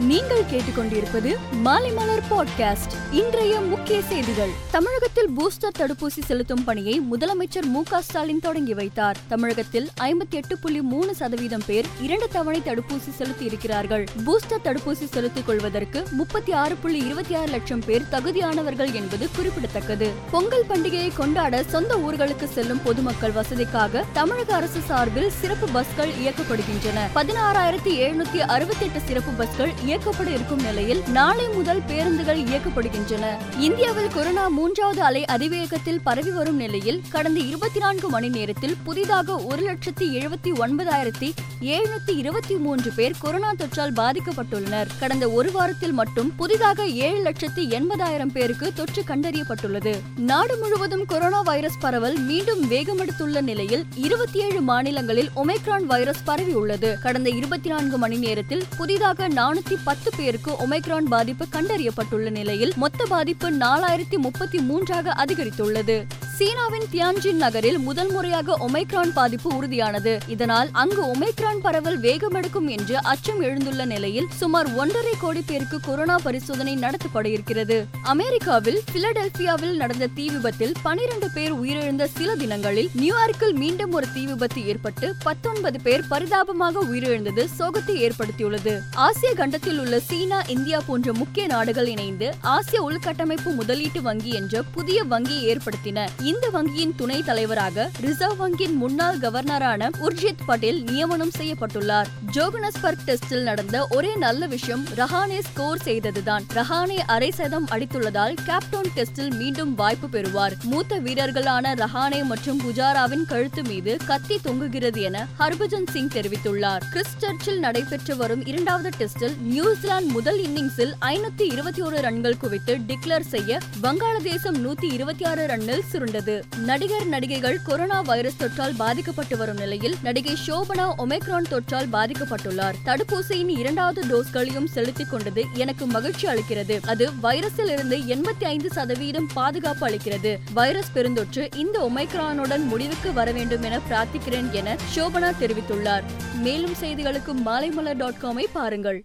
நீங்கள் கேட்டுக்கொண்டிருப்பது மாலைமலர் பாட்காஸ்ட் இன்றைய முக்கிய செய்திகள். தமிழகத்தில் பூஸ்டர் தடுப்பூசி செலுத்தும் பணியை முதலமைச்சர் மு ஸ்டாலின் தொடங்கி வைத்தார். தமிழகத்தில் ஐம்பத்தி எட்டு புள்ளி மூணு சதவீதம் பேர் இரண்டு தவணை தடுப்பூசி செலுத்தி இருக்கிறார்கள் பூஸ்டர் தடுப்பூசி செலுத்திக் கொள்வதற்கு முப்பத்தி ஆறு புள்ளி இருபத்தி ஆறு லட்சம் பேர் தகுதியானவர்கள் என்பது குறிப்பிடத்தக்கது. பொங்கல் பண்டிகையை கொண்டாட சொந்த ஊர்களுக்கு செல்லும் பொதுமக்கள் வசதிக்காக தமிழக அரசு சார்பில் சிறப்பு பஸ்கள் இயக்கப்படுகின்றன. பதினாறாயிரத்தி எழுநூத்தி அறுபத்தி எட்டு சிறப்பு பஸ்கள் இயக்கப்பட இருக்கும் நிலையில் நாளை முதல் பேருந்துகள் இயக்கப்படுகின்றன. இந்தியாவில் கொரோனா மூன்றாவது அலை அதிவேகத்தில் பரவி வரும் நிலையில் கடந்த இருபத்தி நான்கு மணி நேரத்தில் புதிதாக ஒரு லட்சத்தி எழுபத்தி ஒன்பதாயிரத்தி எழுநூத்தி இருபத்தி மூன்று பேர் கொரோனா தொற்றால் பாதிக்கப்பட்டுள்ளனர். கடந்த ஒரு வாரத்தில் மட்டும் புதிதாக ஏழு லட்சத்தி எண்பதாயிரம் பேருக்கு தொற்று கண்டறியப்பட்டுள்ளது. நாடு முழுவதும் கொரோனா வைரஸ் பரவல் மீண்டும் வேகமெடுத்துள்ள நிலையில் இருபத்தி ஏழு மாநிலங்களில் ஒமைக்ரான் வைரஸ் பரவியுள்ளது. கடந்த இருபத்தி நான்கு மணி நேரத்தில் புதிதாக நானூத்தி பத்து பேருக்கு ஒமைக்ரான் பாதிப்பு கண்டறியப்பட்டுள்ள நிலையில் மொத்த பாதிப்பு நாலாயிரத்தி முப்பத்தி மூன்றாக அதிகரித்துள்ளது. சீனாவின் தியான்ஜின் நகரில் முதல் முறையாக ஒமைக்ரான் பாதிப்பு உறுதியானது. இதனால் அங்கு ஒமைக்ரான் பரவல் வேகமெடுக்கும் என்று அச்சம் எழுந்துள்ள நிலையில் சுமார் ஒன்றரை கோடி பேருக்கு கொரோனா பரிசோதனை நடத்தப்பட இருக்கிறது அமெரிக்காவில் பிலடெல்பியாவில் நடந்த தீ விபத்தில் பனிரெண்டு பேர் உயிரிழந்த சில தினங்களில் நியூயார்க்கில் மீண்டும் ஒரு தீ விபத்து ஏற்பட்டு பத்தொன்பது பேர் பரிதாபமாக உயிரிழந்தது சோகத்தை ஏற்படுத்தியுள்ளது. ஆசிய கண்டத்தில் உள்ள சீனா இந்தியா போன்ற முக்கிய நாடுகள் இணைந்து ஆசிய உள்கட்டமைப்பு முதலீட்டு வங்கி என்ற புதிய வங்கியை ஏற்படுத்தின. இந்த வங்கியின் துணை தலைவராக ரிசர்வ் வங்கியின் முன்னாள் கவர்னரான உர்ஜித் பட்டேல் நியமனம் செய்யப்பட்டுள்ளார். ஜோகனஸ்பர்க் டெஸ்டில் நடந்த ஒரே நல்ல விஷயம் ரஹானே ஸ்கோர் செய்ததுதான். ரஹானே அரை சதம் அடித்துள்ளதால் கேப்டவுன் டெஸ்டில் மீண்டும் வாய்ப்பு பெறுவார். மூத்த வீரர்களான ரஹானே மற்றும் புஜாராவின் கழுத்து மீது கத்தி தொங்குகிறது என ஹர்பஜன் சிங் தெரிவித்துள்ளார். கிறிஸ் சர்ச்சில் நடைபெற்று வரும் இரண்டாவது டெஸ்டில் நியூசிலாந்து முதல் இன்னிங்ஸில் ஐநூத்தி இருபத்தி ஒரு ரன்கள் குவித்து டிக்ளேர் செய்ய வங்காளதேசம் நூத்தி இருபத்தி ஆறு ரன்னில் சுருண்டது. நடிகர் நடிகைகள் கொரோனா வைரஸ் தொற்றால் பாதிக்கப்பட்டு வரும் நிலையில் நடிகை ஷோபனா ஒமேக்ரான் தொற்றால் பாதிக்கப்பட்டுள்ளார். தடுப்பூசியின் இரண்டாவது டோஸ்களையும் செலுத்திக் கொண்டது எனக்கு மகிழ்ச்சி அளிக்கிறது. அது வைரஸில் இருந்து எண்பத்தி ஐந்து சதவீதம் பாதுகாப்பு அளிக்கிறது. வைரஸ் பெருந்தொற்று இந்த ஒமைக்ரானுடன் முடிவுக்கு வர வேண்டும் என பிரார்த்திக்கிறேன் என ஷோபனா தெரிவித்துள்ளார். மேலும் செய்திகளுக்கு மாலைமலர் டாட் காமை பாருங்கள்.